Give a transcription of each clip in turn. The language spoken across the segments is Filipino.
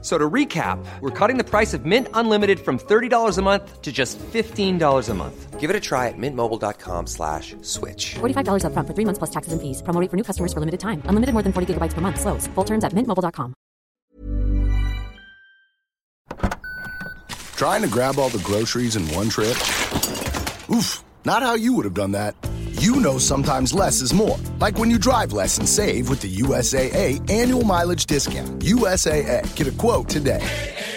So to recap, we're cutting the price of Mint Unlimited from $30 a month to just $15 a month. Give it a try at mintmobile.com slash switch. $45 upfront for three months plus taxes and fees. Promo rate for new customers for limited time. Unlimited more than 40 gigabytes per month. Slows. Full terms at mintmobile.com. Trying to grab all the groceries in one trip? Oof, not how you would have done that. You know sometimes less is more. Like when you drive less and save with the USAA annual mileage discount. USAA. Get a quote today.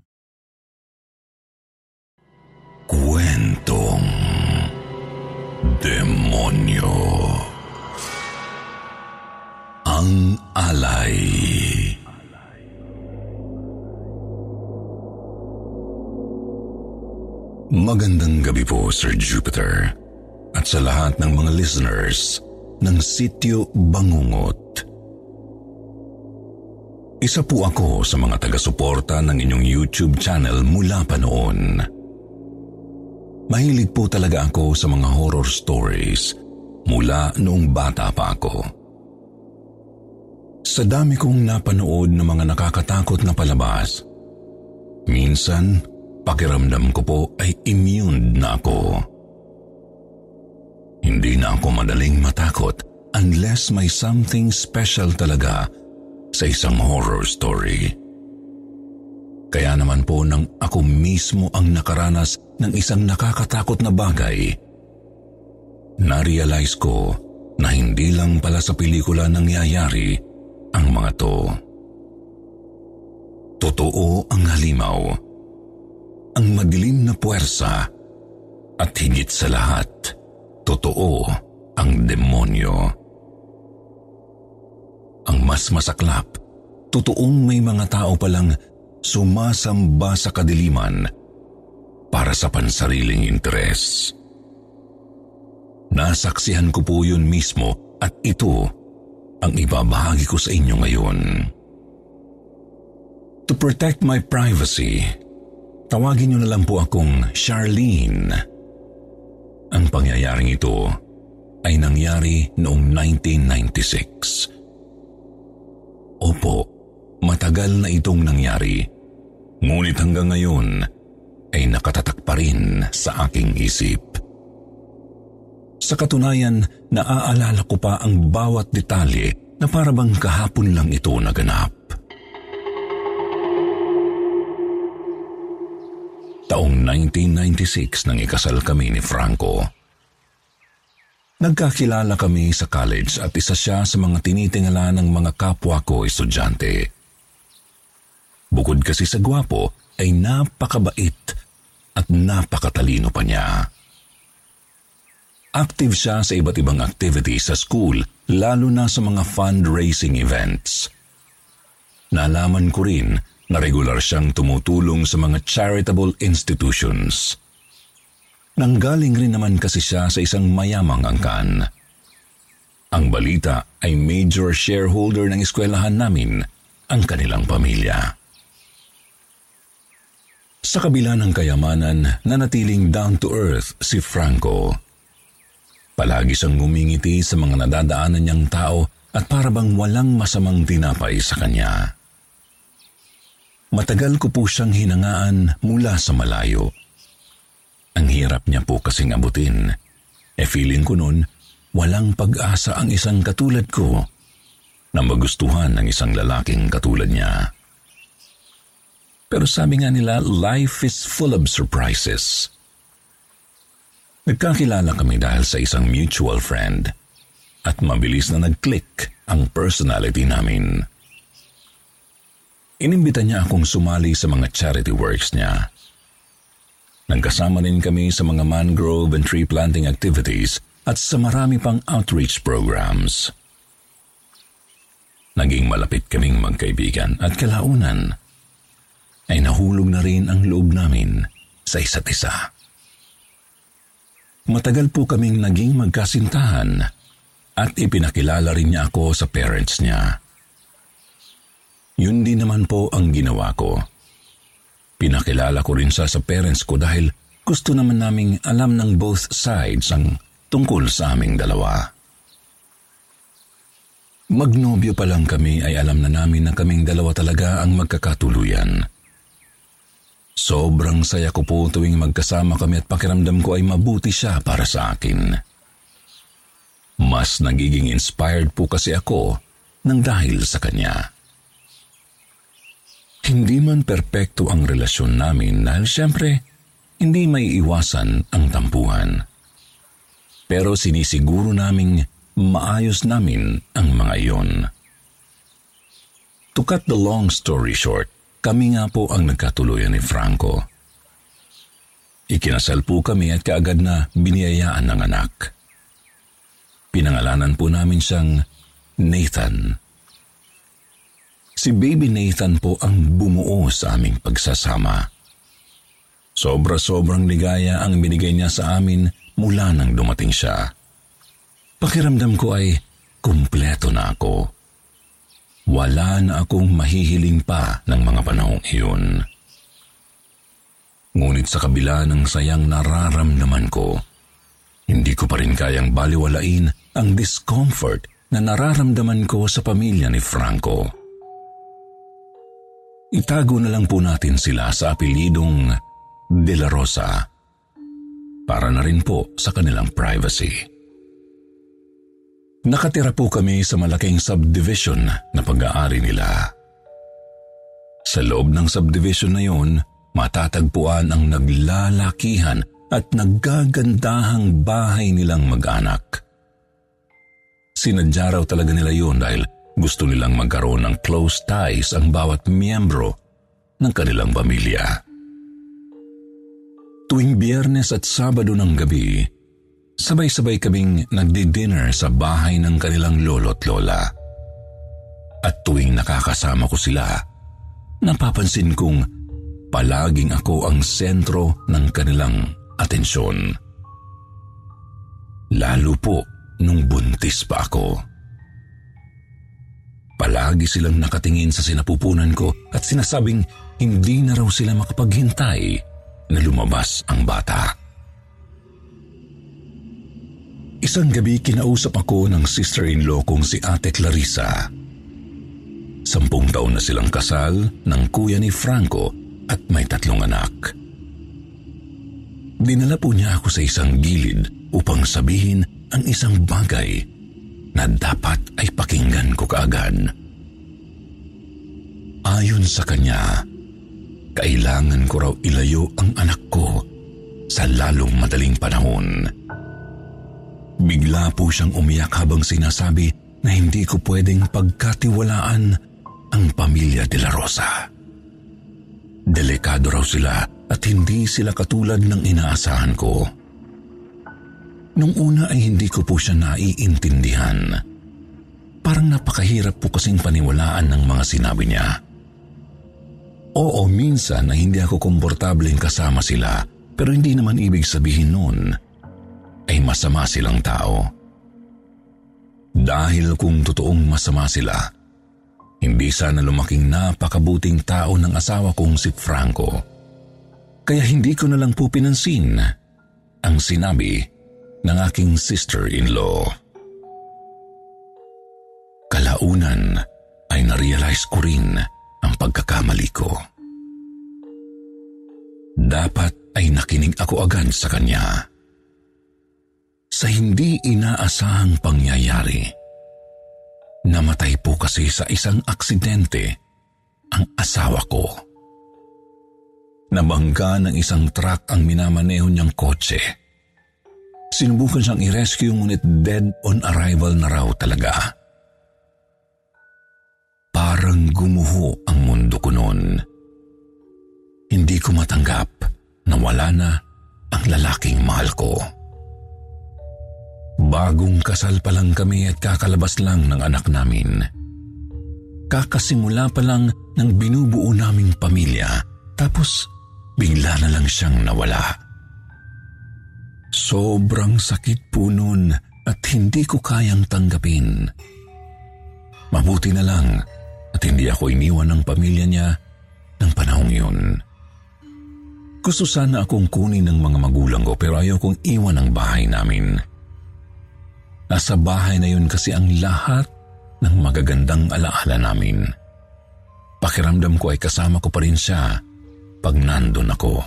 Kwentong Demonyo Ang Alay Magandang gabi po, Sir Jupiter, at sa lahat ng mga listeners ng Sityo Bangungot. Isa po ako sa mga taga-suporta ng inyong YouTube channel mula pa noon. Mahilig po talaga ako sa mga horror stories mula noong bata pa ako. Sa dami kong napanood ng mga nakakatakot na palabas, minsan pakiramdam ko po ay immune na ako. Hindi na ako madaling matakot unless may something special talaga sa isang horror story. Kaya naman po nang ako mismo ang nakaranas ng isang nakakatakot na bagay, na-realize ko na hindi lang pala sa pelikula nangyayari ang mga to. Totoo ang halimaw, ang madilim na puwersa, at higit sa lahat, totoo ang demonyo. Ang mas masaklap, totoong may mga tao palang sumasamba sa kadiliman para sa pansariling interes. Nasaksihan ko po yun mismo at ito ang ibabahagi ko sa inyo ngayon. To protect my privacy, tawagin niyo na lang po akong Charlene. Ang pangyayaring ito ay nangyari noong 1996. Opo, matagal na itong nangyari. Ngunit hanggang ngayon ay nakatatak pa rin sa aking isip. Sa katunayan, naaalala ko pa ang bawat detalye na parabang kahapon lang ito naganap. Taong 1996 nang ikasal kami ni Franco. Nagkakilala kami sa college at isa siya sa mga tinitingala ng mga kapwa ko estudyante. Bukod kasi sa gwapo, ay napakabait at napakatalino pa niya. Active siya sa iba't ibang activities sa school, lalo na sa mga fundraising events. Nalaman ko rin na regular siyang tumutulong sa mga charitable institutions. Nanggaling rin naman kasi siya sa isang mayamang angkan. Ang balita ay major shareholder ng eskwelahan namin ang kanilang pamilya. Sa kabila ng kayamanan, nanatiling down to earth si Franco. Palagi siyang ngumingiti sa mga nadadaanan niyang tao at parabang walang masamang tinapay sa kanya. Matagal ko po siyang hinangaan mula sa malayo. Ang hirap niya po kasing abutin. E feeling ko noon, walang pag-asa ang isang katulad ko na magustuhan ng isang lalaking katulad niya. Pero sabi nga nila, life is full of surprises. Nagkakilala kami dahil sa isang mutual friend at mabilis na nag-click ang personality namin. Inimbita niya akong sumali sa mga charity works niya. Nagkasama din kami sa mga mangrove and tree planting activities at sa marami pang outreach programs. Naging malapit kaming magkaibigan at kalaunan ay nahulog na rin ang loob namin sa isa't isa. Matagal po kaming naging magkasintahan at ipinakilala rin niya ako sa parents niya. Yun din naman po ang ginawa ko. Pinakilala ko rin siya sa parents ko dahil gusto naman naming alam ng both sides ang tungkol sa aming dalawa. Magnobyo pa lang kami ay alam na namin na kaming dalawa talaga ang magkakatuluyan. Sobrang saya ko po tuwing magkasama kami at pakiramdam ko ay mabuti siya para sa akin. Mas nagiging inspired po kasi ako nang dahil sa kanya. Hindi man perpekto ang relasyon namin dahil siyempre hindi may iwasan ang tampuhan. Pero sinisiguro naming maayos namin ang mga iyon. To cut the long story short, kami nga po ang nagkatuluyan ni Franco. Ikinasal po kami at kaagad na biniyayaan ng anak. Pinangalanan po namin siyang Nathan. Si baby Nathan po ang bumuo sa aming pagsasama. Sobra-sobrang ligaya ang binigay niya sa amin mula nang dumating siya. Pakiramdam ko ay kumpleto na ako. Wala na akong mahihiling pa ng mga panahong iyon. Ngunit sa kabila ng sayang nararamdaman ko, hindi ko pa rin kayang baliwalain ang discomfort na nararamdaman ko sa pamilya ni Franco. Itago na lang po natin sila sa apelidong De La Rosa para na rin po sa kanilang privacy. Nakatira po kami sa malaking subdivision na pag-aari nila. Sa loob ng subdivision na yun, matatagpuan ang naglalakihan at naggagandahang bahay nilang mag-anak. Sinadya raw talaga nila yun dahil gusto nilang magkaroon ng close ties ang bawat miyembro ng kanilang pamilya. Tuwing biyernes at sabado ng gabi, Sabay-sabay kaming nagdi-dinner sa bahay ng kanilang lolo't lola. At tuwing nakakasama ko sila, napapansin kong palaging ako ang sentro ng kanilang atensyon. Lalo po nung buntis pa ako. Palagi silang nakatingin sa sinapupunan ko at sinasabing hindi na raw sila makapaghintay na lumabas ang bata. Isang gabi kinausap ako ng sister-in-law kong si Ate Clarissa. Sampung taon na silang kasal ng kuya ni Franco at may tatlong anak. Dinala po niya ako sa isang gilid upang sabihin ang isang bagay na dapat ay pakinggan ko kaagad. Ayon sa kanya, kailangan ko raw ilayo ang anak ko sa lalong madaling panahon. Bigla po siyang umiyak habang sinasabi na hindi ko pwedeng pagkatiwalaan ang pamilya de la Rosa. Delikado raw sila at hindi sila katulad ng inaasahan ko. Nung una ay hindi ko po siya naiintindihan. Parang napakahirap po kasing paniwalaan ng mga sinabi niya. Oo, minsan na hindi ako komportableng kasama sila pero hindi naman ibig sabihin noon ay masama silang tao. Dahil kung totoong masama sila, hindi sana lumaking napakabuting tao ng asawa kong si Franco. Kaya hindi ko na lang po pinansin ang sinabi ng aking sister-in-law. Kalaunan ay narealize ko rin ang pagkakamali ko. Dapat ay nakinig ako agad sa kanya. Sa hindi inaasahang pangyayari, namatay po kasi sa isang aksidente ang asawa ko. Nabangga ng isang truck ang minamaneho niyang kotse. Sinubukan siyang i-rescue ngunit dead on arrival na raw talaga. Parang gumuho ang mundo ko noon. Hindi ko matanggap na wala na ang lalaking mahal ko. Bagong kasal pa lang kami at kakalabas lang ng anak namin. Kakasimula pa lang ng binubuo naming pamilya tapos bigla na lang siyang nawala. Sobrang sakit po noon at hindi ko kayang tanggapin. Mabuti na lang at hindi ako iniwan ng pamilya niya ng panahong yun. Gusto sana akong kunin ng mga magulang ko pero ayaw kong iwan ang bahay namin. Nasa bahay na yun kasi ang lahat ng magagandang alaala namin. Pakiramdam ko ay kasama ko pa rin siya pag nandun ako.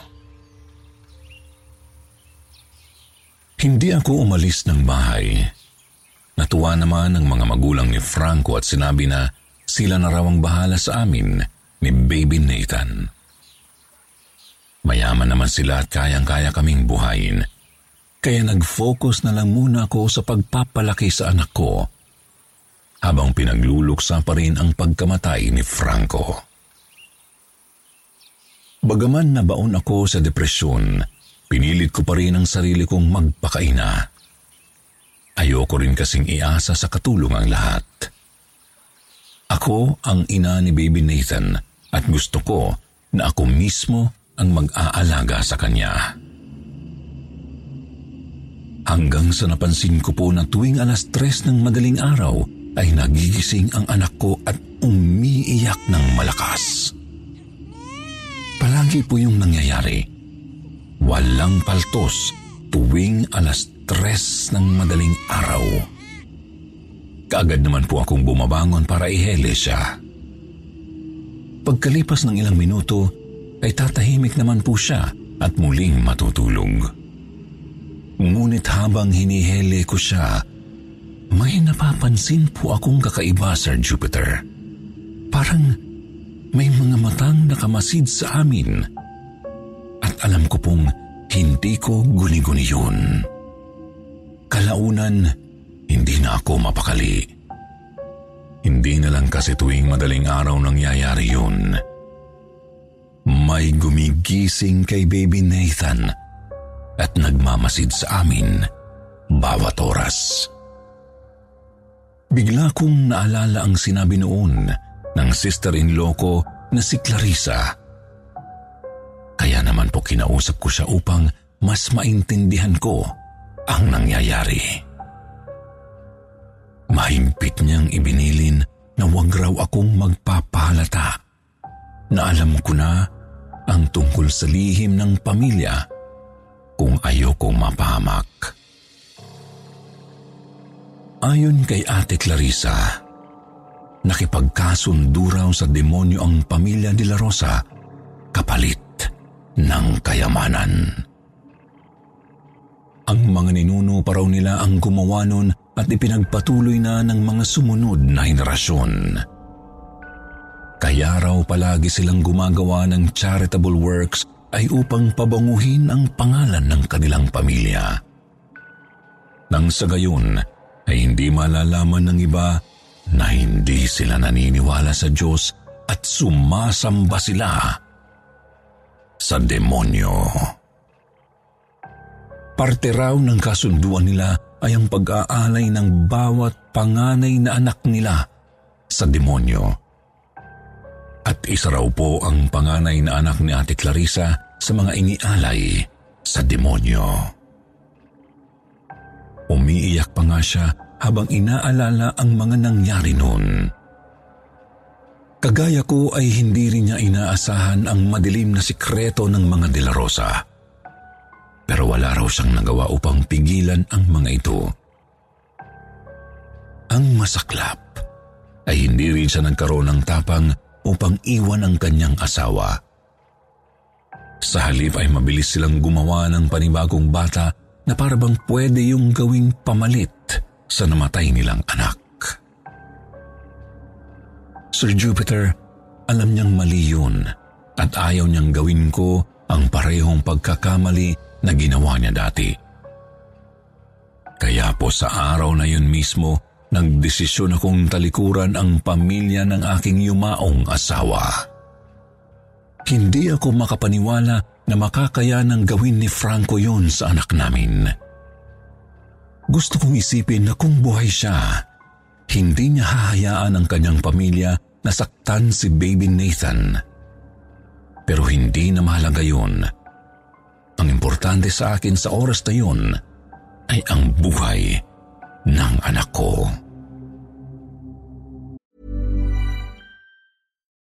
Hindi ako umalis ng bahay. Natuwa naman ang mga magulang ni Franco at sinabi na sila na raw ang bahala sa amin ni Baby Nathan. Mayaman naman sila at kayang-kaya kaming buhayin – kaya nag-focus na lang muna ako sa pagpapalaki sa anak ko habang pinagluluksa pa rin ang pagkamatay ni Franco. Bagaman nabaon ako sa depresyon, pinilit ko pa rin ang sarili kong magpakaina. Ayoko rin kasing iasa sa katulong ang lahat. Ako ang ina ni Baby Nathan at gusto ko na ako mismo ang mag-aalaga sa kanya. Hanggang sa napansin ko po na tuwing alas tres ng madaling araw ay nagigising ang anak ko at umiiyak ng malakas. Palagi po yung nangyayari. Walang paltos tuwing alas tres ng madaling araw. Kaagad naman po akong bumabangon para ihele siya. Pagkalipas ng ilang minuto, ay tatahimik naman po siya at muling matutulog. Ngunit habang hinihele ko siya, may napapansin po akong kakaiba, Sir Jupiter. Parang may mga matang nakamasid sa amin. At alam ko pong hindi ko guni-guni yun. Kalaunan, hindi na ako mapakali. Hindi na lang kasi tuwing madaling araw nangyayari yun. May gumigising kay Baby Nathan at nagmamasid sa amin bawat oras. Bigla kong naalala ang sinabi noon ng sister-in-law ko na si Clarissa. Kaya naman po kinausap ko siya upang mas maintindihan ko ang nangyayari. Mahigpit niyang ibinilin na wag raw akong magpapahalata na alam ko na ang tungkol sa lihim ng pamilya kung ayokong mapahamak. Ayon kay Ate Clarissa, nakipagkasundo sa demonyo ang pamilya de la Rosa kapalit ng kayamanan. Ang mga ninuno pa raw nila ang gumawa nun at ipinagpatuloy na ng mga sumunod na henerasyon. Kaya raw palagi silang gumagawa ng charitable works ay upang pabanguhin ang pangalan ng kanilang pamilya. Nang sa gayon ay hindi malalaman ng iba na hindi sila naniniwala sa Diyos at sumasamba sila sa demonyo. Parte raw ng kasunduan nila ay ang pag-aalay ng bawat panganay na anak nila sa demonyo. At isa raw po ang panganay na anak ni Ate Clarissa sa mga inialay sa demonyo. Umiiyak pa nga siya habang inaalala ang mga nangyari noon. Kagaya ko ay hindi rin niya inaasahan ang madilim na sikreto ng mga De La Rosa. Pero wala raw siyang nagawa upang pigilan ang mga ito. Ang masaklap ay hindi rin siya nagkaroon ng tapang upang iwan ang kanyang asawa. Sa halip ay mabilis silang gumawa ng panibagong bata na parabang pwede yung gawing pamalit sa namatay nilang anak. Sir Jupiter, alam niyang mali yun at ayaw niyang gawin ko ang parehong pagkakamali na ginawa niya dati. Kaya po sa araw na yun mismo, nagdesisyon akong talikuran ang pamilya ng aking yumaong asawa. Hindi ako makapaniwala na makakayanang gawin ni Franco yun sa anak namin. Gusto kong isipin na kung buhay siya, hindi niya hahayaan ang kanyang pamilya na saktan si baby Nathan. Pero hindi na mahalaga yun. Ang importante sa akin sa oras na yun ay ang buhay ng anak ko.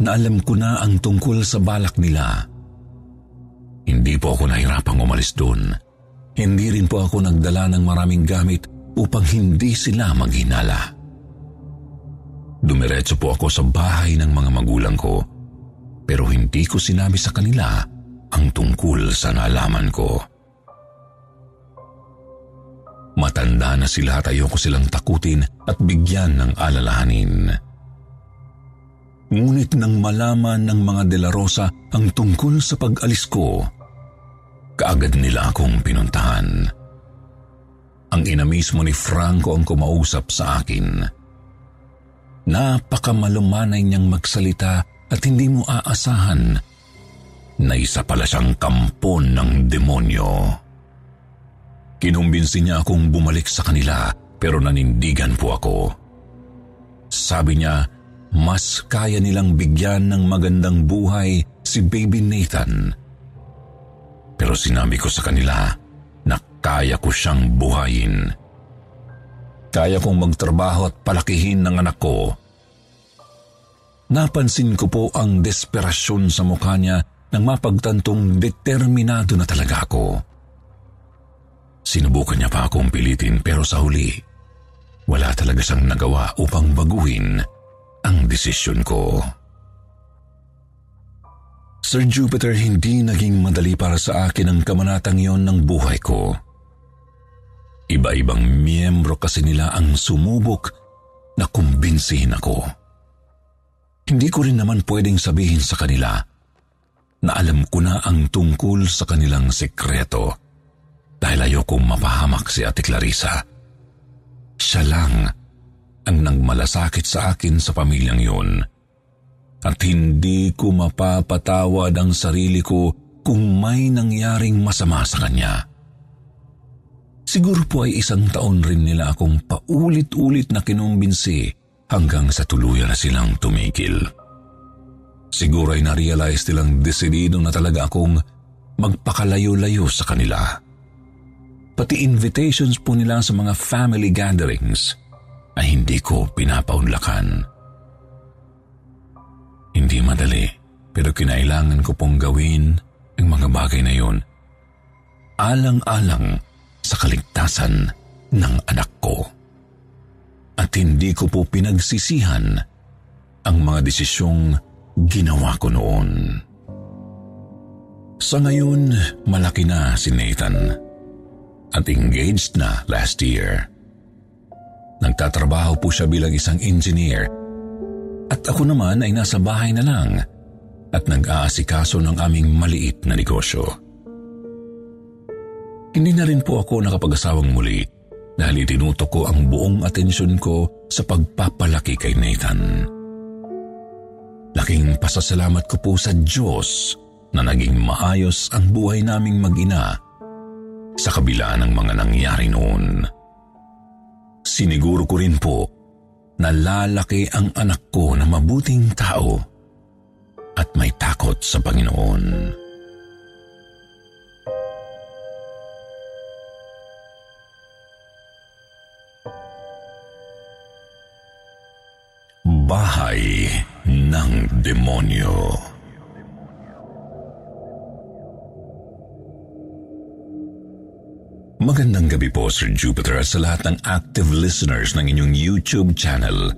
na alam ko na ang tungkol sa balak nila. Hindi po ako nahirapang umalis doon. Hindi rin po ako nagdala ng maraming gamit upang hindi sila maghinala. Dumiretso po ako sa bahay ng mga magulang ko pero hindi ko sinabi sa kanila ang tungkol sa nalaman ko. Matanda na sila at ayoko silang takutin at bigyan ng alalahanin. Ngunit nang malaman ng mga De La Rosa ang tungkol sa pag-alis ko, kaagad nila akong pinuntahan. Ang ina mismo ni Franco ang kumausap sa akin. Napakamalumanay niyang magsalita at hindi mo aasahan na isa pala siyang kampon ng demonyo. Kinumbinsi niya akong bumalik sa kanila pero nanindigan po ako. Sabi niya, mas kaya nilang bigyan ng magandang buhay si baby Nathan. Pero sinabi ko sa kanila na kaya ko siyang buhayin. Kaya kong magtrabaho at palakihin ng anak ko. Napansin ko po ang desperasyon sa mukha niya nang mapagtantong determinado na talaga ako. Sinubukan niya pa akong pilitin pero sa huli, wala talaga siyang nagawa upang baguhin ang desisyon ko. Sir Jupiter, hindi naging madali para sa akin ang kamanatang yon ng buhay ko. Iba-ibang miyembro kasi nila ang sumubok na kumbinsihin ako. Hindi ko rin naman pwedeng sabihin sa kanila na alam ko na ang tungkol sa kanilang sekreto dahil ayokong mapahamak si Ate Clarissa. Siya lang ang nagmalasakit sa akin sa pamilyang yun. At hindi ko mapapatawad ang sarili ko kung may nangyaring masama sa kanya. Siguro po ay isang taon rin nila akong paulit-ulit na kinumbinsi hanggang sa tuluyan na silang tumigil. Siguro ay na-realize nilang desidido na talaga akong magpakalayo-layo sa kanila. Pati invitations po nila sa mga family gatherings, ay hindi ko pinapaunlakan. Hindi madali pero kinailangan ko pong gawin ang mga bagay na yun. Alang-alang sa kaligtasan ng anak ko. At hindi ko po pinagsisihan ang mga desisyong ginawa ko noon. Sa ngayon, malaki na si Nathan at engaged na last year. Nagtatrabaho po siya bilang isang engineer at ako naman ay nasa bahay na lang at nag-aasikaso ng aming maliit na negosyo. Hindi na rin po ako nakapag-asawang muli dahil itinutok ko ang buong atensyon ko sa pagpapalaki kay Nathan. Laking pasasalamat ko po sa Diyos na naging maayos ang buhay naming mag-ina sa kabila ng mga nangyari noon. Siniguro ko rin po na lalaki ang anak ko na mabuting tao at may takot sa Panginoon. Bahay ng Demonyo Magandang gabi po Sir Jupiter at sa lahat ng active listeners ng inyong YouTube channel.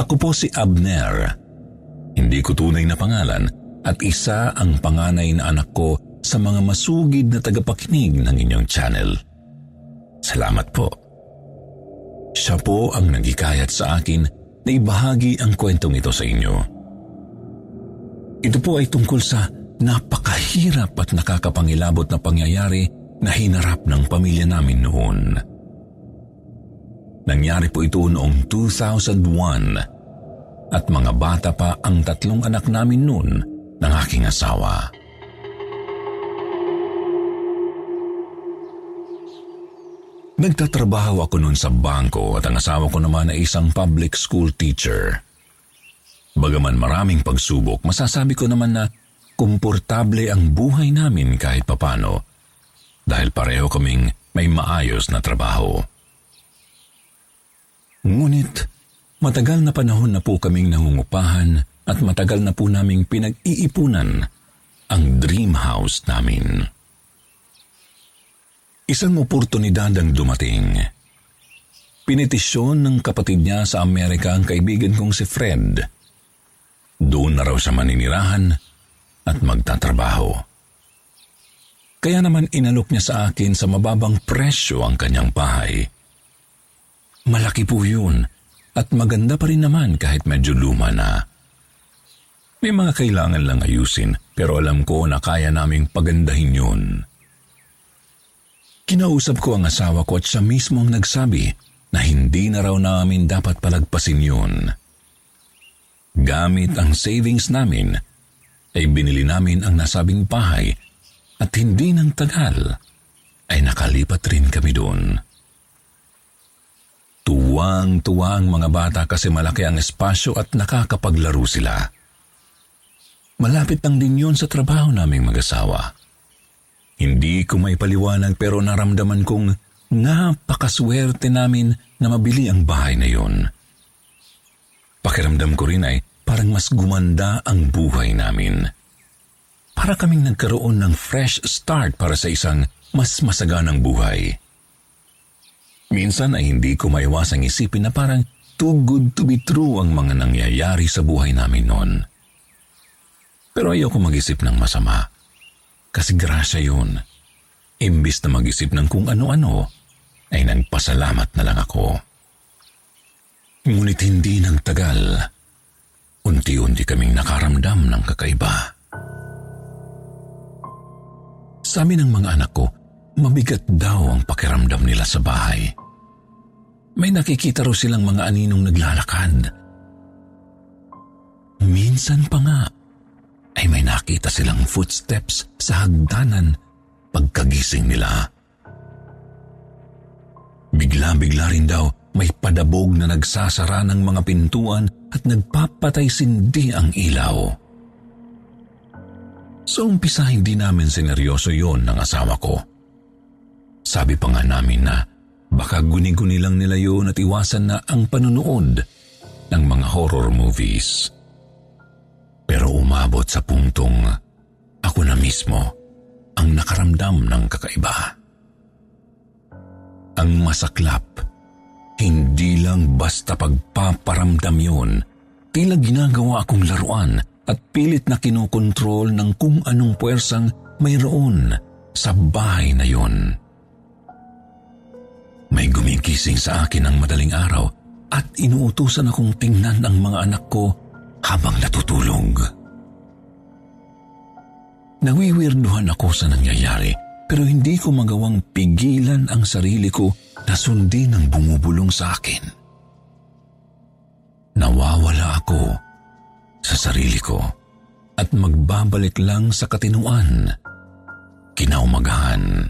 Ako po si Abner. Hindi ko tunay na pangalan at isa ang panganay na anak ko sa mga masugid na tagapakinig ng inyong channel. Salamat po. Siya po ang nagikayat sa akin na ibahagi ang kwentong ito sa inyo. Ito po ay tungkol sa napakahirap at nakakapangilabot na pangyayari na hinarap ng pamilya namin noon. Nangyari po ito noong 2001 at mga bata pa ang tatlong anak namin noon ng aking asawa. Nagtatrabaho ako noon sa bangko at ang asawa ko naman ay isang public school teacher. Bagaman maraming pagsubok, masasabi ko naman na komportable ang buhay namin kahit papano dahil pareho kaming may maayos na trabaho. Ngunit matagal na panahon na po kaming nangungupahan at matagal na po naming pinag-iipunan ang dream house namin. Isang oportunidad ang dumating. Pinitisyon ng kapatid niya sa Amerika ang kaibigan kong si Fred. Doon na raw siya maninirahan at magtatrabaho. Kaya naman inalok niya sa akin sa mababang presyo ang kanyang bahay. Malaki po yun at maganda pa rin naman kahit medyo luma na. May mga kailangan lang ayusin pero alam ko na kaya naming pagandahin yun. Kinausap ko ang asawa ko at siya mismo ang nagsabi na hindi na raw namin dapat palagpasin yun. Gamit ang savings namin, ay binili namin ang nasabing bahay at hindi ng tagal ay nakalipat rin kami doon. Tuwang-tuwa ang mga bata kasi malaki ang espasyo at nakakapaglaro sila. Malapit lang din yun sa trabaho naming mag-asawa. Hindi ko may paliwanag pero naramdaman kong napakaswerte namin na mabili ang bahay na yun. Pakiramdam ko rin ay parang mas gumanda ang buhay namin para kaming nagkaroon ng fresh start para sa isang mas masaganang buhay. Minsan ay hindi ko maiwasang isipin na parang too good to be true ang mga nangyayari sa buhay namin noon. Pero ayoko mag-isip ng masama. Kasi grasya yun. Imbis na mag-isip ng kung ano-ano, ay nagpasalamat na lang ako. Ngunit hindi nang tagal, unti-unti kaming nakaramdam ng kakaiba. Sabi ng mga anak ko, mabigat daw ang pakiramdam nila sa bahay. May nakikita raw silang mga aninong naglalakad. Minsan pa nga, ay may nakita silang footsteps sa hagdanan pagkagising nila. Bigla-bigla rin daw may padabog na nagsasara ng mga pintuan at nagpapatay sindi ang ilaw. Sa umpisa hindi namin sineryoso yon ng asawa ko. Sabi pa nga namin na baka guni-guni lang nila yun at iwasan na ang panunood ng mga horror movies. Pero umabot sa puntong ako na mismo ang nakaramdam ng kakaiba. Ang masaklap, hindi lang basta pagpaparamdam yun, tila ginagawa akong laruan at pilit na kinokontrol ng kung anong puwersang mayroon sa bahay na yon. May gumigising sa akin ng madaling araw at inuutusan akong tingnan ang mga anak ko habang natutulog. Nawiwirduhan ako sa nangyayari pero hindi ko magawang pigilan ang sarili ko na sundin ang bumubulong sa akin. Nawawala ako sa sarili ko at magbabalik lang sa katinuan. Kinaumagahan.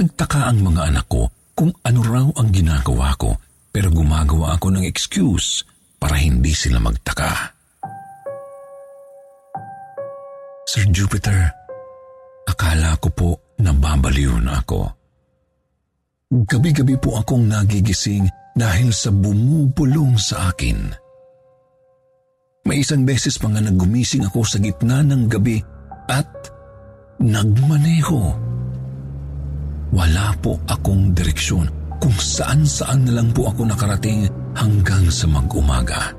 Nagtaka ang mga anak ko kung ano raw ang ginagawa ko pero gumagawa ako ng excuse para hindi sila magtaka. Sir Jupiter, akala ko po nababaliw na ako. Gabi-gabi po akong nagigising dahil sa bumubulong sa akin. May isang beses pa nga nagumising ako sa gitna ng gabi at nagmaneho. Wala po akong direksyon kung saan-saan na lang po ako nakarating hanggang sa mag-umaga.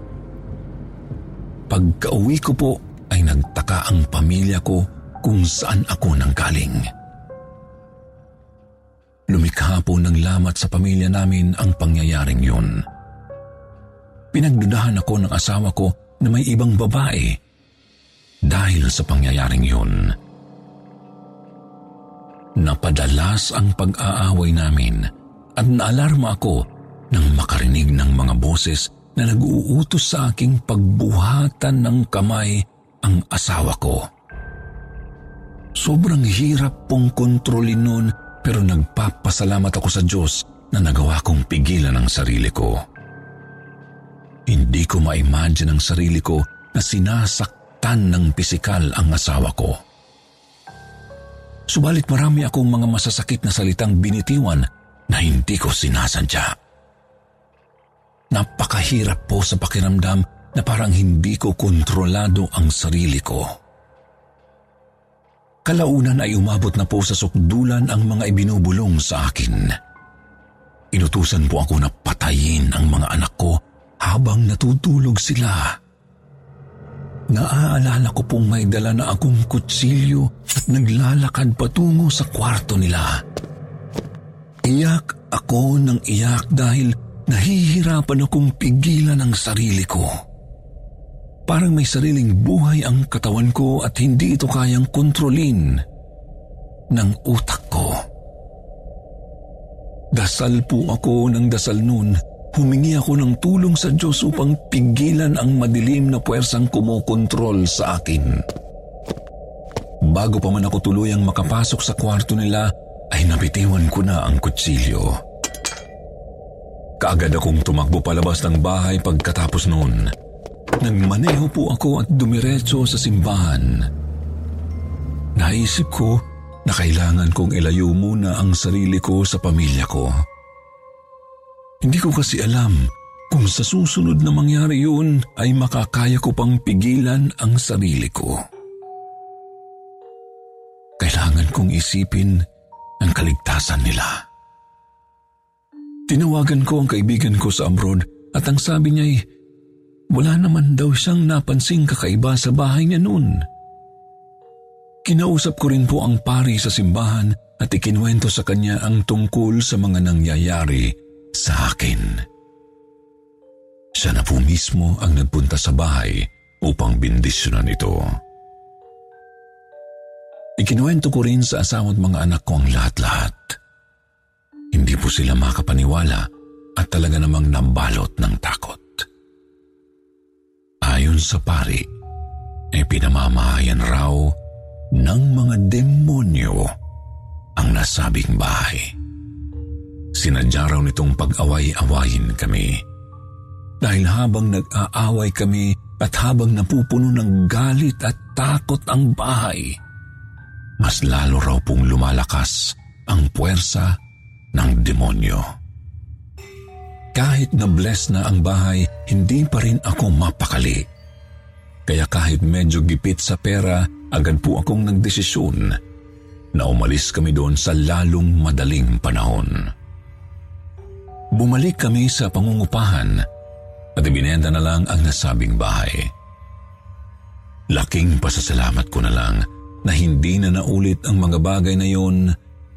Pagka-uwi ko po ay nagtaka ang pamilya ko kung saan ako nanggaling. Lumikha po ng lamat sa pamilya namin ang pangyayaring yun. Pinagdudahan ako ng asawa ko na may ibang babae dahil sa pangyayaring yun. Napadalas ang pag-aaway namin at naalarma ako nang makarinig ng mga boses na nag-uutos sa aking pagbuhatan ng kamay ang asawa ko. Sobrang hirap pong kontrolin noon pero nagpapasalamat ako sa Diyos na nagawa kong pigilan ang sarili ko. Hindi ko ma-imagine ang sarili ko na sinasaktan ng pisikal ang asawa ko. Subalit marami akong mga masasakit na salitang binitiwan na hindi ko sinasadya. Napakahirap po sa pakiramdam na parang hindi ko kontrolado ang sarili ko. Kalaunan ay umabot na po sa sukdulan ang mga ibinubulong sa akin. Inutusan po ako na patayin ang mga anak ko habang natutulog sila. Naaalala ko pong may dala na akong kutsilyo at naglalakad patungo sa kwarto nila. Iyak ako ng iyak dahil nahihirapan akong pigilan ang sarili ko. Parang may sariling buhay ang katawan ko at hindi ito kayang kontrolin ng utak ko. Dasal po ako ng dasal noon Humingi ako ng tulong sa Diyos upang pigilan ang madilim na puwersang kumokontrol sa akin. Bago pa man ako tuluyang makapasok sa kwarto nila, ay nabitiwan ko na ang kutsilyo. Kaagad akong tumakbo palabas ng bahay pagkatapos noon. Nagmaneho po ako at dumiretso sa simbahan. Naisip ko na kailangan kong ilayo muna ang sarili ko sa pamilya ko. Hindi ko kasi alam kung sa susunod na mangyari yun ay makakaya ko pang pigilan ang sarili ko. Kailangan kong isipin ang kaligtasan nila. Tinawagan ko ang kaibigan ko sa abroad at ang sabi niya ay wala naman daw siyang napansing kakaiba sa bahay niya noon. Kinausap ko rin po ang pari sa simbahan at ikinwento sa kanya ang tungkol sa mga nangyayari sa akin. Siya na po mismo ang nagpunta sa bahay upang bindisyonan ito. Ikinuwento ko rin sa asawa at mga anak ko ang lahat-lahat. Hindi po sila makapaniwala at talaga namang nabalot ng takot. Ayon sa pari, ay pinamamahayan raw ng mga demonyo ang nasabing bahay. Sinadya raw nitong pag-away-awayin kami. Dahil habang nag-aaway kami at habang napupuno ng galit at takot ang bahay, mas lalo raw pong lumalakas ang puwersa ng demonyo. Kahit na bless na ang bahay, hindi pa rin ako mapakali. Kaya kahit medyo gipit sa pera, agad po akong nagdesisyon na umalis kami doon sa lalong madaling panahon. Bumalik kami sa pangungupahan at ibinenta na lang ang nasabing bahay. Laking pasasalamat ko na lang na hindi na naulit ang mga bagay na yon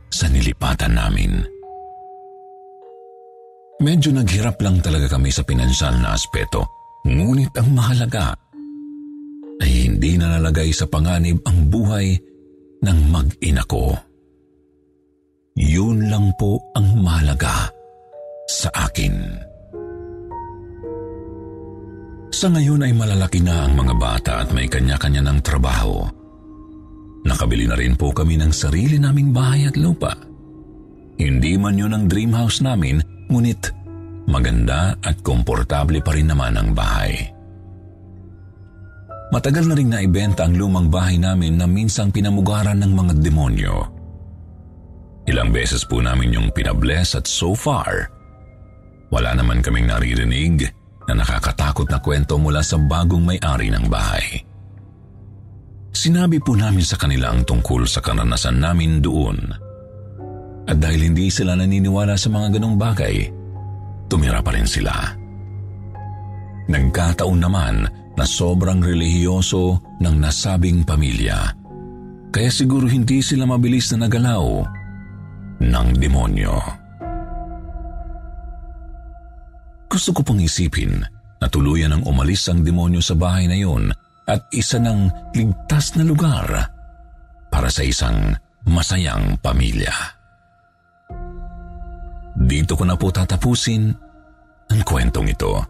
sa nilipatan namin. Medyo naghirap lang talaga kami sa pinansyal na aspeto, ngunit ang mahalaga ay hindi na nalagay sa panganib ang buhay ng mag-ina ko. Yun lang po ang mahalaga sa akin. Sa ngayon ay malalaki na ang mga bata at may kanya-kanya ng trabaho. Nakabili na rin po kami ng sarili naming bahay at lupa. Hindi man yun ang dream house namin, ngunit maganda at komportable pa rin naman ang bahay. Matagal na rin naibenta ang lumang bahay namin na minsang pinamugaran ng mga demonyo. Ilang beses po namin yung pinabless at so far, wala naman kaming naririnig na nakakatakot na kwento mula sa bagong may-ari ng bahay. Sinabi po namin sa kanila ang tungkol sa karanasan namin doon. At dahil hindi sila naniniwala sa mga ganong bagay, tumira pa rin sila. Nagkataon naman na sobrang relihiyoso ng nasabing pamilya. Kaya siguro hindi sila mabilis na nagalaw ng demonyo. Gusto ko pang isipin na tuluyan ang umalis ang demonyo sa bahay na yon at isa ng ligtas na lugar para sa isang masayang pamilya. Dito ko na po tatapusin ang kwentong ito.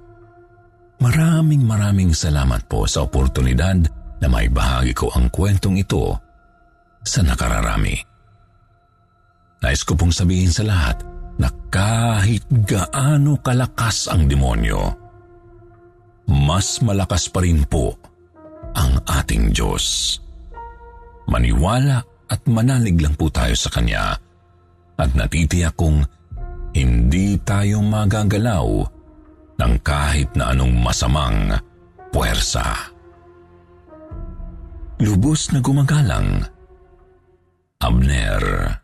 Maraming maraming salamat po sa oportunidad na may bahagi ko ang kwentong ito sa nakararami. Nais ko pong sabihin sa lahat na kahit gaano kalakas ang demonyo, mas malakas pa rin po ang ating Diyos. Maniwala at manalig lang po tayo sa Kanya at natitiyak kong hindi tayo magagalaw ng kahit na anong masamang puwersa. Lubos na gumagalang, Abner. Abner.